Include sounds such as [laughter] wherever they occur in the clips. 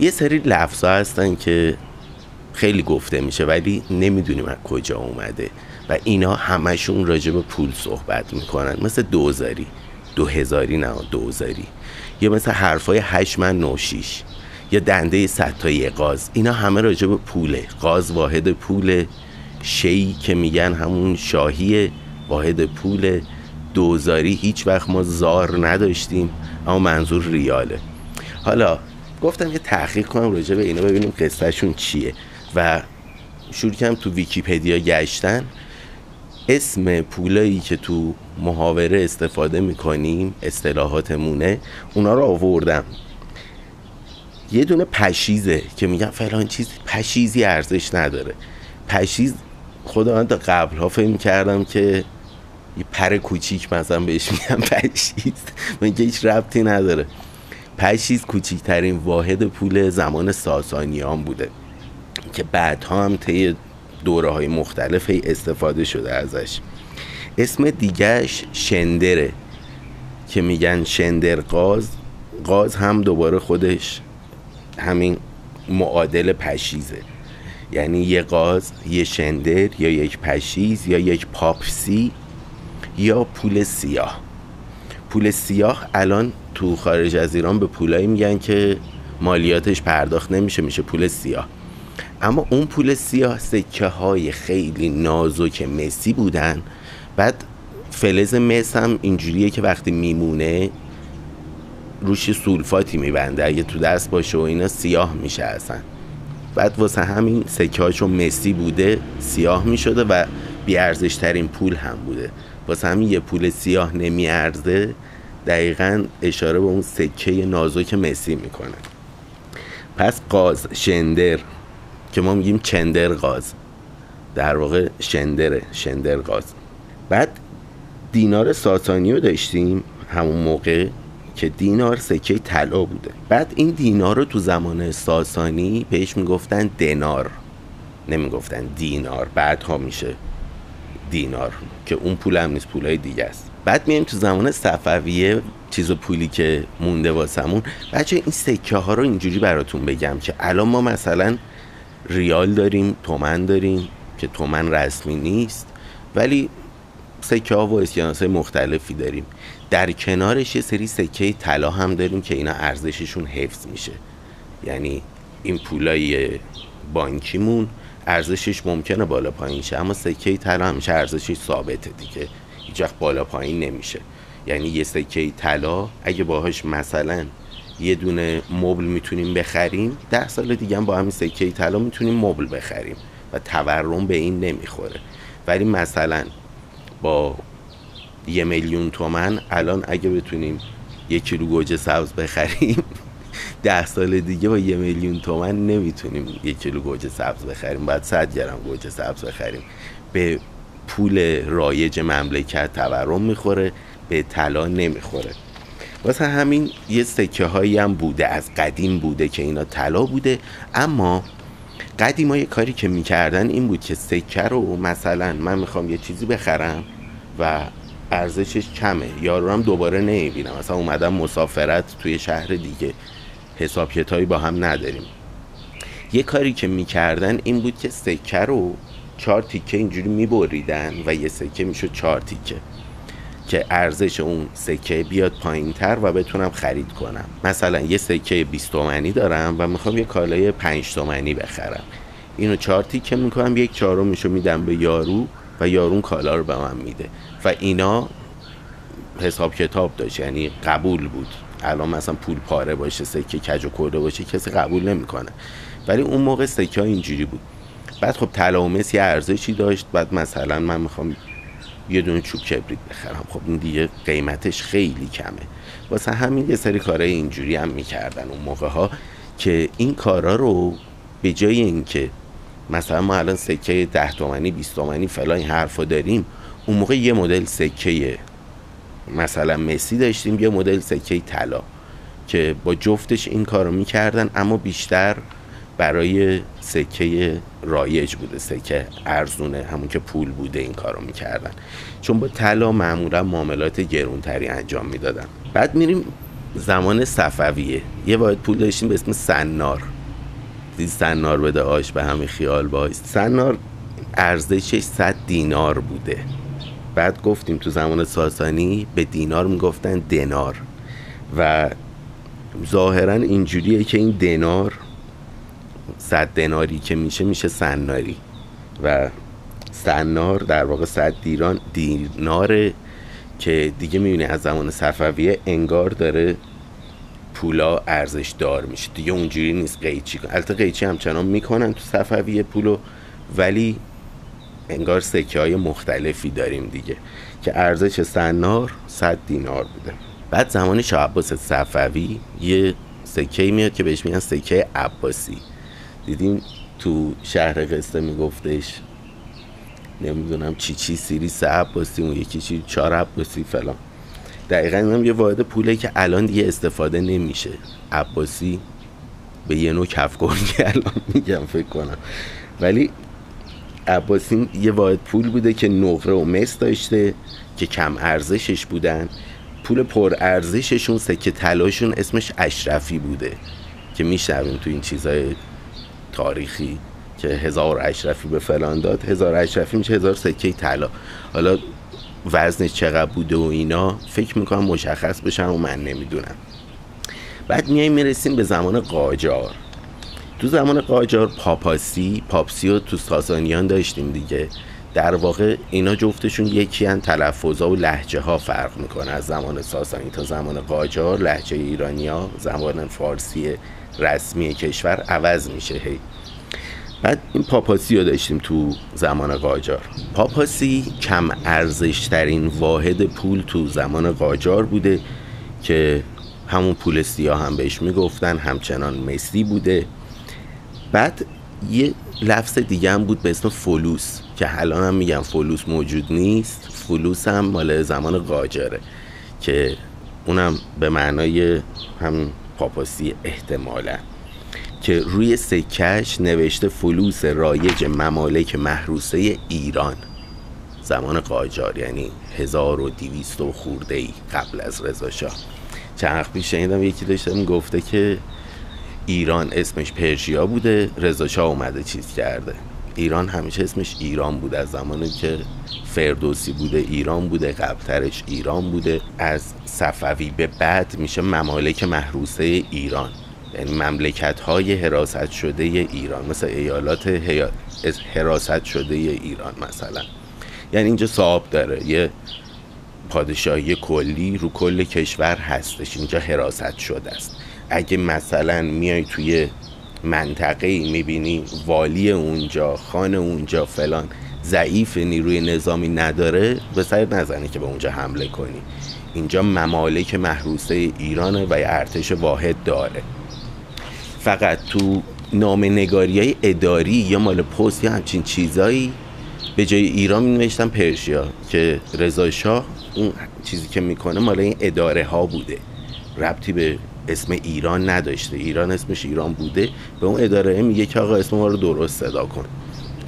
یه سری لفظ ها هستن که خیلی گفته میشه ولی نمی‌دونیم از کجا اومده. و اینا همشون راجع به پول صحبت می‌کنن. مثل دوزاری. دو هزاری نه دوزاری. یا مثل حرفای هشت من نوشیش یا دنده ستایی قاز. اینا همه راجع به پوله. قاز واحد پول شی که میگن همون شاهی واحد پول دوزاری هیچ وقت ما زار نداشتیم اما منظور ریاله. حالا گفتم یه تحقیق کنم راجع به اینا ببینیم قصهشون چیه. و شروع کردم تو ویکیپدیا گشتن. اسم پولایی که تو محاوره استفاده می‌کنیم اصطلاحاتمونه اونا رو آوردم. یه دونه پشیزه که میگن فلان چیز پشیزی ارزش نداره. پشیز خدا من تا قبل ها فهم کردم که یه پر کوچیک مثلا بهش میگن پشیز. [laughs] من هیچ ربطی نداره. پشیز کوچیکترین واحد پول زمان ساسانیان بوده که بعدها هم طی دوره های مختلف استفاده شده ازش. اسم دیگهش شندره که میگن شندر قاز. قاز هم دوباره خودش همین معادل پشیزه. یعنی یه قاز یه شندر یا یک پشیز یا یک پاپسی یا پول سیاه. پول سیاه الان تو خارج از ایران به پولایی میگن که مالیاتش پرداخت نمیشه میشه پول سیاه. اما اون پول سیاه سکه های خیلی نازک مسی بودن. بعد فلز مس هم اینجوریه که وقتی میمونه روش سولفاتی میبنده. اگه تو دست باشه و اینا سیاه میشه اصلا. بعد واسه همین سکه ها چون مسی بوده سیاه می‌شده و بیارزش ترین پول هم بوده. واسه همین یه پول سیاه نمیارزه. دقیقا اشاره به اون سکه نازک مسی می‌کنه. پس قاز شندر که ما میگیم چندر قاز. در واقع شندره شندر قاز. بعد دینار ساسانی رو داشتیم همون موقع که دینار سکه طلا بوده. بعد این دینار رو تو زمان ساسانی بهش می‌گفتن دینار نمی‌گفتن دینار. بعدها میشه دینار که اون پول هم نیست پولای دیگه است. بعد میایم تو زمان صفویه چیز پولی که مونده واسمون. بچه این سکه ها رو اینجوری براتون بگم که الان ما مثلا ریال داریم تومن داریم که تومن رسمی نیست ولی سکه ها و اسکناس های مختلفی داریم. در کنارش یه سری سکه طلا هم داریم که اینا ارزششون حفظ میشه. یعنی این پولای بانکیمون ارزشش ممکنه بالا پایین شه اما سکه طلا همیشه ارزشش ثابته دیگه. هیچ بالا پایین نمیشه. یعنی یه سکه طلا اگه باهاش مثلا یه دونه مبل می‌تونیم بخریم ده سال دیگه با همین سکه طلا می‌تونیم مبل بخریم و تورم به این نمی‌خوره. ولی مثلا با یه میلیون تومن الان اگه بتونیم یه کیلو گوجه سبز بخریم [laughs] ده سال دیگه با یه میلیون تومن نمی‌تونیم یه کیلو گوجه سبز بخریم. باید صد گرم گوجه سبز بخریم. به پول رایج مملکت تورم می‌خوره به طلا نمی‌خوره. واسه همین یه سکه هایی هم بوده از قدیم بوده که اینا طلا بوده. اما قدیم کاری که می‌کردن این بود که سکه رو مثلا من می‌خوام یه چیزی بخرم و ارزشش کمه. یارو هم دوباره نمی‌بینم. مثلا اومدم مسافرت توی شهر دیگه. حساب کتابی با هم نداریم. یه کاری که می‌کردن این بود که سکه رو چهار تیکه اینجوری میبریدن و یه سکه می‌شد چهار تیکه. که ارزش اون سکه بیاد پایین تر و بتونم خرید کنم. مثلا یه سکه 20 تومنی دارم و می‌خوام یه کالای 5 تومنی بخرم. اینو چهار تیکه می‌کنم یک چهارمشو میدم به یارو و یارون کالا رو به من میده. و اینا حساب کتاب داشت یعنی قبول بود. الان مثلا پول پاره باشه سکه کج و کرده باشه کسی قبول نمی‌کنه. ولی اون موقع سکه ها اینجوری بود. بعد خب طلا و مس یه ارزشی داشت. بعد مثلا من می‌خوام یه دونه چوب کبریت بخرم. خب این دیگه قیمتش خیلی کمه. واسه همین یه سری کارهای اینجوری هم می‌کردن اون موقع ها که این کارا رو به جای اینکه مثلا ما الان سکه 10 تومنی 20 تومنی فلان این حرفا داریم اون موقع یه مدل سکه مثلا مسی داشتیم یه مدل سکه طلا که با جفتش این کارو می‌کردن اما بیشتر برای سکه رایج بوده سکه ارزونه همون که پول بوده این کارو می‌کردن. چون با طلا معمولا معاملات گرونتری انجام می‌دادن. بعد میریم زمان صفویه. یه واحد پول داشتیم به اسم سنار. دید سنار بده آش به همین خیال باش. سنار ارزشش 100 دینار بوده. بعد گفتیم تو زمان ساسانی به دینار می‌گفتن دنار. و ظاهرا اینجوریه که این دنار صد دناری که میشه میشه سناری و سنار در واقع صد دیران دیناره که دیگه می‌بینی از زمان صفویه انگار داره پولا ارزش دار میشه. دیگه اونجوری نیست قیچی. البته قیچی همچنان می‌کنن تو صفویه پولو ولی انگار سکه های مختلفی داریم دیگه که ارزش سنار 100 دینار بوده. بعد زمان شاه عباس صفوی یه سکه میاد که بهش میگن سکه عباسی. دیدیم تو شهر قصه میگفتش نمی‌دونم چی چی سیری سه عباسی اون یکی چی چهار عباسی فلان. دقیقا هم یه واحد پوله که الان دیگه استفاده نمیشه. عباسی به یه نوع کفگرگی الان میگم فکر کنم. ولی عباسی یه واحد پول بوده که نقره و مس داشته که کم ارزشش بودن. پول پر ارزششون سکه طلاشون اسمش اشرفی بوده که میشنویم تو این چیزای تاریخی که هزار اشرفی به فلان داد هزار اشرفی میشه هزار سکه طلا. حالا وزنش چقدر بوده و اینا فکر می‌کنم مشخص بشن و من نمی‌دونم. بعد میایم می‌رسیم به زمان قاجار. تو زمان قاجار پاپاسی پاپسی تو ساسانیان داشتیم دیگه. در واقع اینا جفتشون یکی هن تلفظا و لحجه ها فرق می‌کنه. از زمان ساسانی تا زمان قاجار لحجه ایرانیا زمان فارسی رسمی کشور عوض میشه. هی. بعد این پاپاسی رو داشتیم تو زمان قاجار. پاپاسی کم ارزش ترین واحد پول تو زمان قاجار بوده که همون پول سیاه هم بهش می‌گفتن همچنان مسی بوده. بعد یه لفظ دیگه هم بود به اسم فلوس که الان هم میگن فلوس موجود نیست. فلوس هم مال زمان قاجاره که اونم به معنای هم پاپاسی احتمالا که روی سکش نوشته فلوس رایج ممالک محروسه ایران. زمان قاجار یعنی 1200 و خورده ای قبل از رضا شاه. چند وقت پیش شنیدم یکی داشتم گفته که ایران اسمش پرژیا بوده رضا شاه اومده چیز کرده. ایران همیشه اسمش ایران بوده از زمانی که فردوسی بوده ایران بوده قبلترش ایران بوده. از صفوی به بعد میشه ممالک محروسه ایران. یعنی مملکت های حراست شده ایران. مثل ایالات حراست شده ایران مثلا. یعنی اینجا صاحب داره. یه پادشاهی کلی رو کل کشور هستش. اینجا حراست شده است. اگه مثلا میای توی منطقه می‌بینی والی اونجا خان اونجا فلان. ضعیف نیروی نظامی نداره؟ به سر نزنه که به اونجا حمله کنی. اینجا ممالک محروسه ایرانه و ارتش واحد داره. فقط تو نگاری های اداری یا مال پست یا همچین چیزایی به جای ایران می نوشتن پرشیا که رضا شاه اون چیزی که می‌کنه مال این اداره ها بوده. ربطی به اسم ایران نداشته. ایران اسمش ایران بوده. به اون اداره میگه که آقا اسم ما رو درست صدا کن.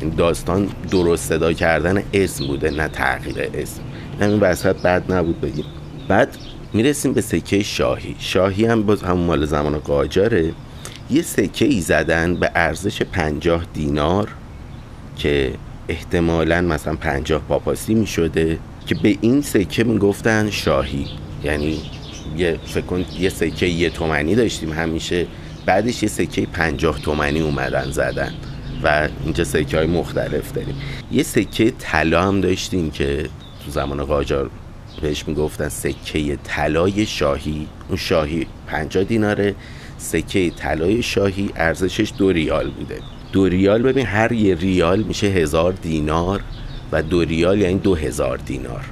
این داستان درست صدا کردن اسم بوده نه تغییر اسم. همین وسط بد نبود بگیم. بعد می‌رسیم به سکه شاهی. شاهی هم باز همون مال زمان قاجاره. یه سکه ای زدن به ارزش پنجاه دینار که احتمالا مثلا پنجاه پاپاسی می شده که به این سکه می‌گفتن شاهی. یعنی یه فکر یه سکه یه تومنی داشتیم. همیشه بعدش یه سکه پنجاه تومنی اومدن زدن و اینجا سکه های مختلف داریم. یه سکه طلا هم داشتیم که تو زمان قاجار بهش می‌گفتن سکه طلای شاهی. اون شاهی پنجاه دیناره. سکه طلای شاهی ارزشش دو ریال بوده. دو ریال ببین هر یه ریال میشه هزار دینار و دو ریال یعنی دو هزار دینار.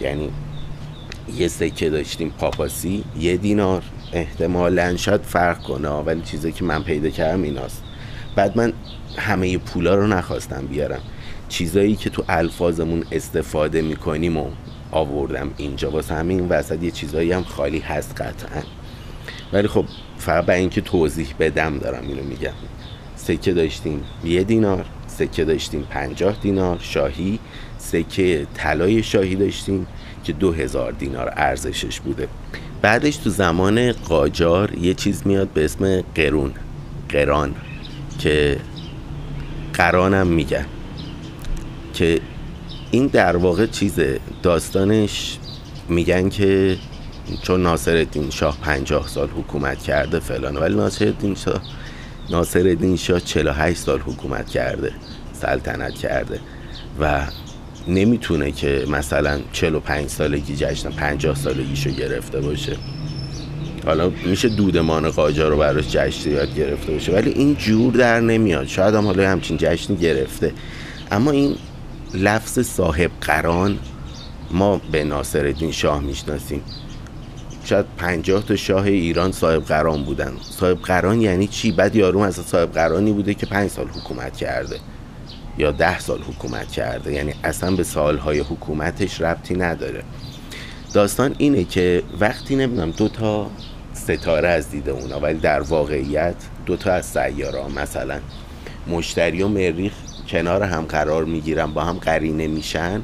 یعنی یه سکه داشتیم پاپاسی. یه دینار. احتمالا شاید فرق کنه ولی چیزی که من پیدا کردم ایناست. بعد من همه پولا رو نخواستم بیارم. چیزایی که تو الفاظمون استفاده می‌کنیم و آوردم اینجا واسه همین وسط یه چیزایی هم خالی هست قطعا. ولی خب فقط برای اینکه توضیح بدم دارم اینو میگم. سکه داشتیم یه دینار سکه داشتیم پنجاه دینار شاهی سکه طلای شاهی داشتیم. که دو هزار دینار ارزشش بوده. بعدش تو زمان قاجار یه چیز میاد به اسم قرون قران که قرانم میگن. که این در واقع چیزه. داستانش میگن که چون ناصر الدین شاه پنجاه سال حکومت کرده فلان ولی ناصر الدین شاه ناصر الدین شاه 48 سال حکومت کرده سلطنت کرده و نمی‌تونه که مثلا 45 سالگی جشن 50 سالگیشو گرفته باشه. حالا میشه دودمان قاجار رو براش جشن یاد گرفته باشه ولی این جور در نمیاد. شاید هم حالا همچین جشنی گرفته. اما این لفظ صاحب قران ما به ناصر الدین شاه می‌شناسیم. شاید پنجاه تا شاه ایران صاحب قران بودن. صاحب قران یعنی چی؟ بعد یارو مثلا صاحب قرانی بوده که پنج سال حکومت کرده. یا ده سال حکومت کرده یعنی اصلا به سالهای حکومتش ربطی نداره. داستان اینه که وقتی نمی‌دونم دو تا ستاره از دیده اونا ولی در واقعیت دو تا از سیاره مثلا مشتری و مریخ کنار هم قرار می‌گیرن با هم قرینه میشن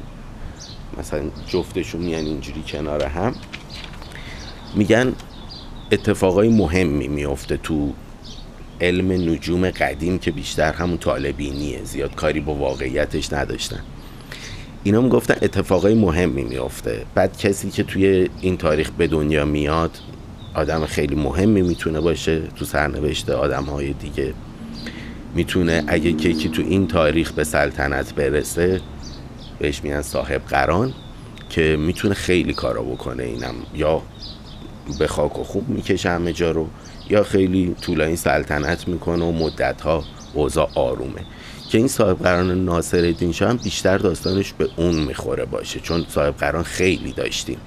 مثلا جفتشون میان اینجوری کنار هم میگن اتفاقای مهمی میفته تو علم نجوم قدیم که بیشتر همون طالبینیه زیاد کاری با واقعیتش نداشتن. اینا هم گفتن اتفاقای مهمی میفته بعد کسی که توی این تاریخ به دنیا میاد آدم خیلی مهمی می‌تونه باشه تو سرنوشت آدم های دیگه. می‌تونه اگه یکی تو این تاریخ به سلطنت برسه بهش میگن صاحب قران که می‌تونه خیلی کارا بکنه اینم. یا به خاک و خوب می‌کشه همه جا رو. یا خیلی طولانی سلطنت می‌کنه و مدت ها اوضاع آرومه. که این صاحب قران ناصر شاه هم بیشتر داستانش به اون می‌خوره باشه. چون صاحب قران خیلی داشتیم.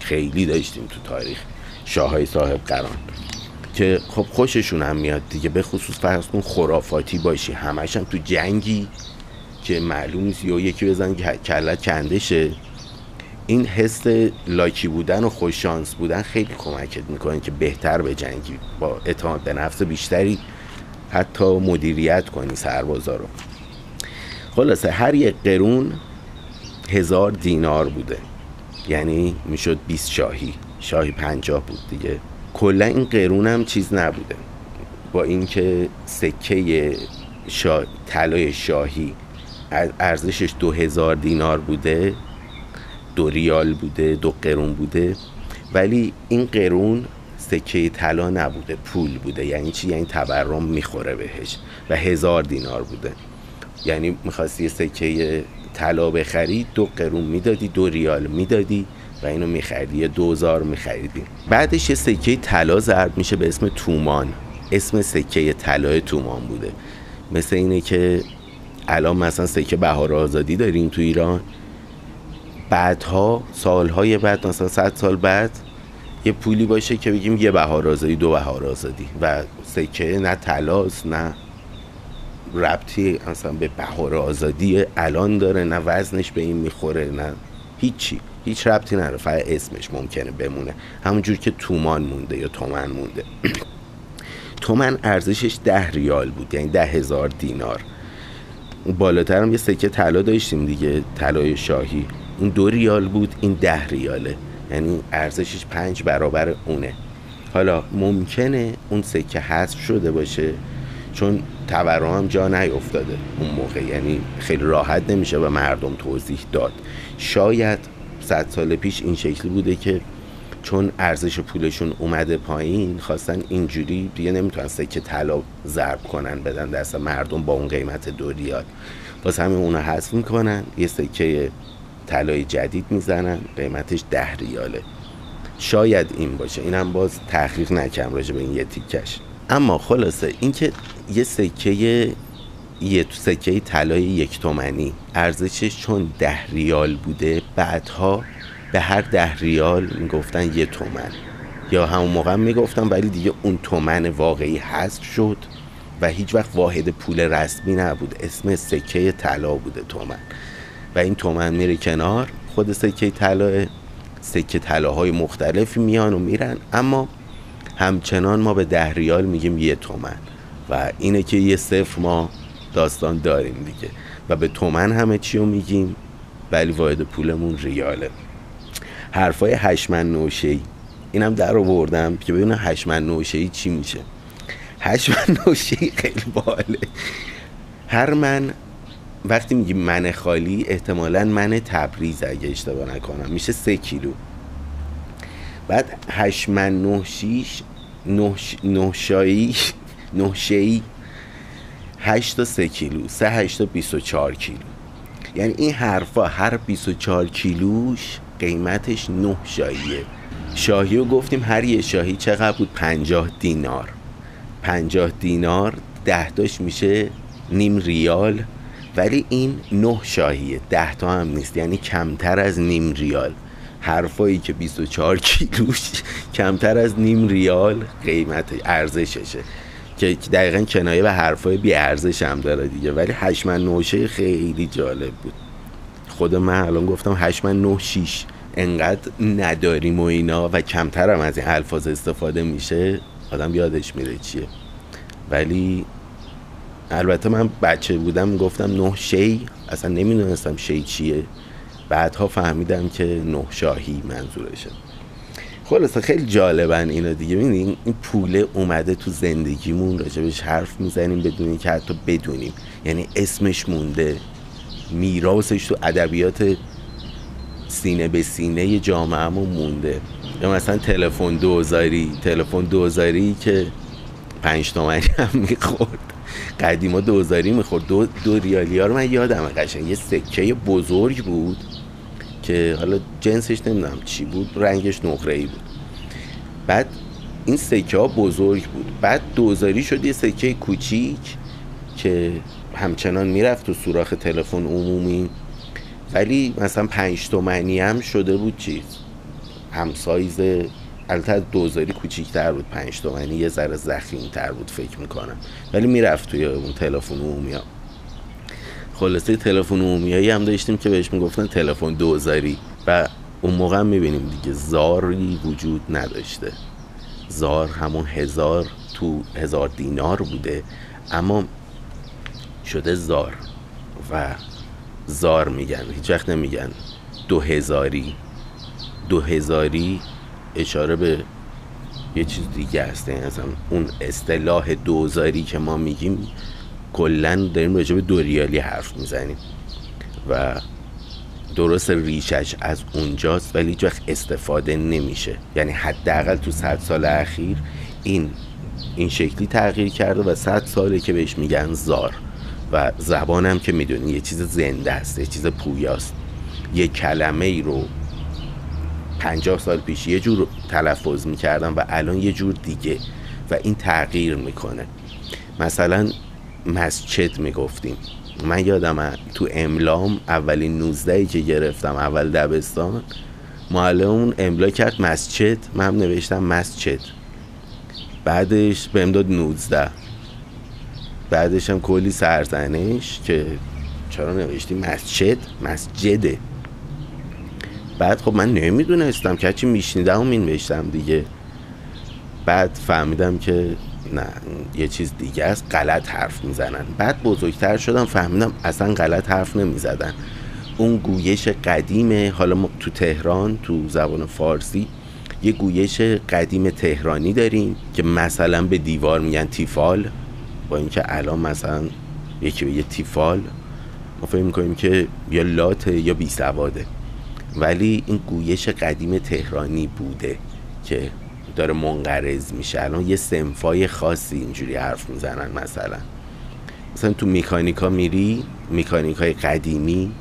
خیلی داشتیم تو تاریخ شاه های صاحب قران که خب خوششون هم میاد دیگه. به خصوص فرض کن خرافاتی باشی. همش هم تو جنگی. که معلوم نیست یا یکی بزن کلت کندشه این حس لاکی بودن و خوششانس بودن خیلی کمکت می‌کنه که بهتر به جنگی با اعتماد به نفس بیشتری حتی مدیریت کنی سربازا رو. خلاصه هر یک قرون هزار دینار بوده. یعنی می‌شد 20 شاهی شاهی پنجاه بود دیگه. کلا این قرون هم چیز نبوده. با اینکه سکه. طلای شاهی ارزشش دو هزار دینار بوده دو ریال بوده دو قرون بوده. ولی این قرون سکه طلا نبوده پول بوده. یعنی چی؟ یعنی تورم می‌خوره بهش و هزار دینار بوده. یعنی می‌خواستی سکه طلا بخری دو قرون می‌دادی دو ریال می‌دادی و اینو میخریدی. یه دوزار میخریدی. بعدش یه سکه طلا ضرب میشه به اسم تومان. اسم سکه طلای تومان بوده. مثل اینه که الان مثلا سکه بهار آزادی داریم تو ایران. بعدها سالهای بعد مثلا صد سال بعد یه پولی باشه که بگیم یه بهار آزادی دو بهار آزادی و سکه نه تلاس نه ربطی اصلا به بهار آزادی الان داره نه وزنش به این می‌خوره نه هیچی. هیچ ربطی نداره فقط اسمش ممکنه بمونه. همونجور که تومان مونده یا تومن مونده. [clears throat] تومن ارزشش ده ریال بود یعنی ده هزار دینار. بالاتر هم یه سکه طلا داشتیم دیگه طلای شاهی. اون دو ریال بود این ده ریاله. یعنی ارزشش پنج برابر اونه. حالا ممکنه اون سکه حذف شده باشه چون تورم هم جا نیفتاده اون موقع. یعنی خیلی راحت نمیشه به مردم توضیح داد. شاید صد سال پیش این شکلی بوده که چون ارزش پولشون اومده پایین خواستن اینجوری دیگه نمی‌تونن سکه طلا ضرب کنن بدن دست مردم با اون قیمت دو ریال. واسه همین اونو حذف می‌کنن یه سکه طلای جدید می‌زنن قیمتش ده ریاله. شاید این باشه. اینم باز تحقیق نکم راجع به این یه تیکش. اما خلاصه اینکه یه سکه یه سکه طلای یک تومنی ارزشش چون ده ریال بوده بعدها به هر ده ریال می‌گفتن یه تومن. یا همون موقع می‌گفتن ولی دیگه اون تومن واقعی حذف شد و هیچ وقت واحد پول رسمی نبود. اسم سکه طلا بوده تومن. و این تومن میره کنار. خود سکه طلا سکه طلاهای مختلفی میان و میرن. اما همچنان ما به ده ریال میگیم یه تومن. و اینه که یه صفر ما داستان داریم دیگه. و به تومن همه چی رو میگیم ولی واحد پولمون ریاله. حرفای هشمن نوشی. اینم در آوردم که ببینم هشمن نوشه چی میشه. هشمن نوشه خیلی باله هر من وقتی میگی من خالی احتمالا من تبریز اگه اشتباه نکنم. میشه سه کیلو. بعد هشمن نه شیش نه شایی نه شایی هشت تا سه کیلو. سه هشت تا بیست و چار کیلو. یعنی این حرفا هر بیست و چار کیلوش قیمتش نه شاییه. شاهی رو گفتیم هر یه شاهی چقدر بود؟ پنجاه دینار. پنجاه دینار ده داشت میشه نیم ریال. ولی این نه شاهیه. ده تا هم نیست. یعنی کمتر از نیم ریال. حرفایی که 24 کیلوش کمتر از نیم ریال قیمت ارزششه. که دقیقا کنایه به حرفای بی ارزش هم داره دیگه. ولی هشمن نوشه خیلی جالب بود. خود من الان گفتم هشمن نه شیش انقدر نداریم و اینا و کمتر هم از این الفاظ استفاده میشه. آدم یادش میره چیه. ولی البته من بچه بودم گفتم نه شی اصلا نمی‌دونستم شی چیه. بعدها فهمیدم که نه شاهی منظورشه. خلاصه خیلی جالبن اینا دیگه. این پوله اومده تو زندگیمون راجبش حرف می‌زنیم بدون که حتی بدونیم. یعنی اسمش مونده میراثش تو ادبیات سینه به سینه جامعهمون مونده. یا مثلا تلفن دوزاری تلفن دوزاری که پنج تومنی هم می‌خورد. قدیما دوزاری می‌خورد. دو, دو ریالی ها رو من یادم قشنگ یه سکه بزرگ بود که حالا جنسش نمی‌دونم چی بود رنگش نقره ای بود. بعد این سکه ها بزرگ بود. بعد دوزاری شد یه سکه کوچیک که همچنان می‌رفت تو سوراخ تلفن عمومی. ولی مثلا پنج تومنی هم شده بود چیز. هم سایز البته دوزاری کوچیکتر بود پنج تومنی یه ذره زخیم تر بود فکر می‌کنم. ولی می‌رفت توی اون تلفن عمومی ها. خلاصه تلفن عمومی هم داشتیم که بهش می‌گفتن تلفن دوزاری. و اون موقع هم می‌بینیم دیگه زاری وجود نداشته. زار همون هزار تو هزار دینار بوده. اما شده زار. و زار میگن. هیچ وقت نمیگن. دو هزاری. دو هزاری اشاره به یه چیز دیگه است. یعنی اصلا اون اصطلاح دوزاری که ما میگیم کلا داریم راجع به دوریالی حرف می‌زنیم. و درست ریشش از اونجاست ولی هیچ استفاده نمیشه. یعنی حداقل تو صد سال اخیر این این شکلی تغییر کرده و صد ساله که بهش میگن زار. و زبانم که می‌دونی یه چیز زنده است یه چیز پویاست. یه کلمه ای رو پنجاه سال پیش یه جور تلفظ می‌کردم و الان یه جور دیگه و این تغییر می‌کنه. مثلا مسجد می‌گفتیم. من یادم تو املام اولین نوزدهی که گرفتم اول دبستان معلمون املا کرد مسجد من نوشتم مسجد. بعدش به امداد نوزده. بعدش هم کلی سرزنش که چرا نوشتی مسجد؟ مسجده. بعد خب من نمی‌دونستم که هرچی میشنیدم و مینوشتم دیگه. بعد فهمیدم که نه یه چیز دیگه است غلط حرف می‌زنن. بعد بزرگتر شدم فهمیدم اصلا غلط حرف نمی‌زدن. اون گویش قدیم حالا ما تو تهران تو زبان فارسی یه گویش قدیم تهرانی داریم که مثلا به دیوار میگن تیفال. با اینکه الان مثلا یکی به یه تیفال. ما فکر می‌کنیم که یا لاته یا بی سواده ولی این گویش قدیم تهرانی بوده که داره منقرض میشه. الان یه سنفای خاصی اینجوری حرف می‌زنن مثلا. مثلا تو میکانیکا میری میکانیکای قدیمی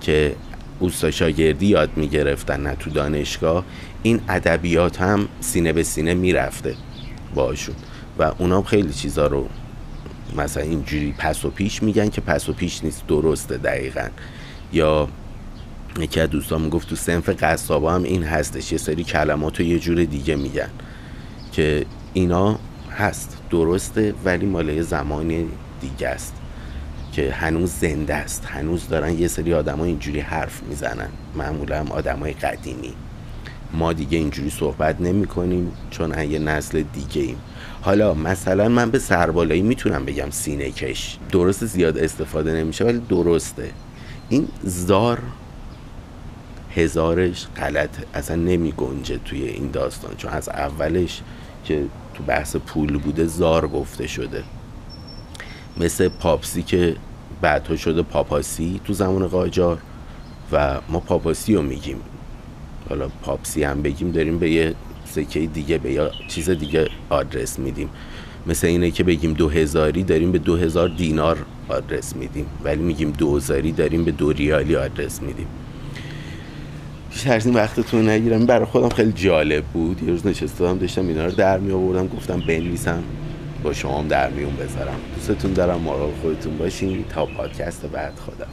که اوستا شاگردی یاد می‌گرفتن نه تو دانشگاه این ادبیات هم سینه به سینه می‌رفته باشون. و اونا خیلی چیزا رو مثلا اینجوری پس و پیش میگن که پس و پیش نیست درسته دقیقا. یا یکی از دوستان می‌گفت تو سنف قصابا هم این هستش. یه سری کلمات رو یه جور دیگه میگن که اینا هست. درسته ولی مال زمانی دیگه است که هنوز زنده است. هنوز دارن یه سری آدما اینجوری حرف می‌زنن. معمولا هم آدمای قدیمی. ما دیگه اینجوری صحبت نمی کنیم چون یه نسل دیگه ایم. حالا مثلا من به سربالایی می‌تونم بگم سینه کش درست زیاد استفاده نمیشه ولی درسته. این زار هزارش غلط اصلا نمی گنجه توی این داستان. چون از اولش که تو بحث پول بوده زار گفته شده. مثل پاپسی که بعدها شده پاپاسی تو زمان قاجار و ما پاپاسی رو میگیم. حالا پاپسی هم بگیم داریم به یه سکه دیگه به یا چیز دیگه آدرس میدیم. مثل اینه که بگیم دو هزاری داریم به دو هزار دینار آدرس میدیم. ولی میگیم دوزاری داریم به دو ریالی آدرس میدیم. بیشتر از این وقتتون نگیرم. برای خودم خیلی جالب بود. یه روز نشستم داشتم اینا رو در می آوردم گفتم بنویسم با شما هم در میون بذارم. دوستتون دارم مراقب خودتون باشین. تا پادکست بعد خدا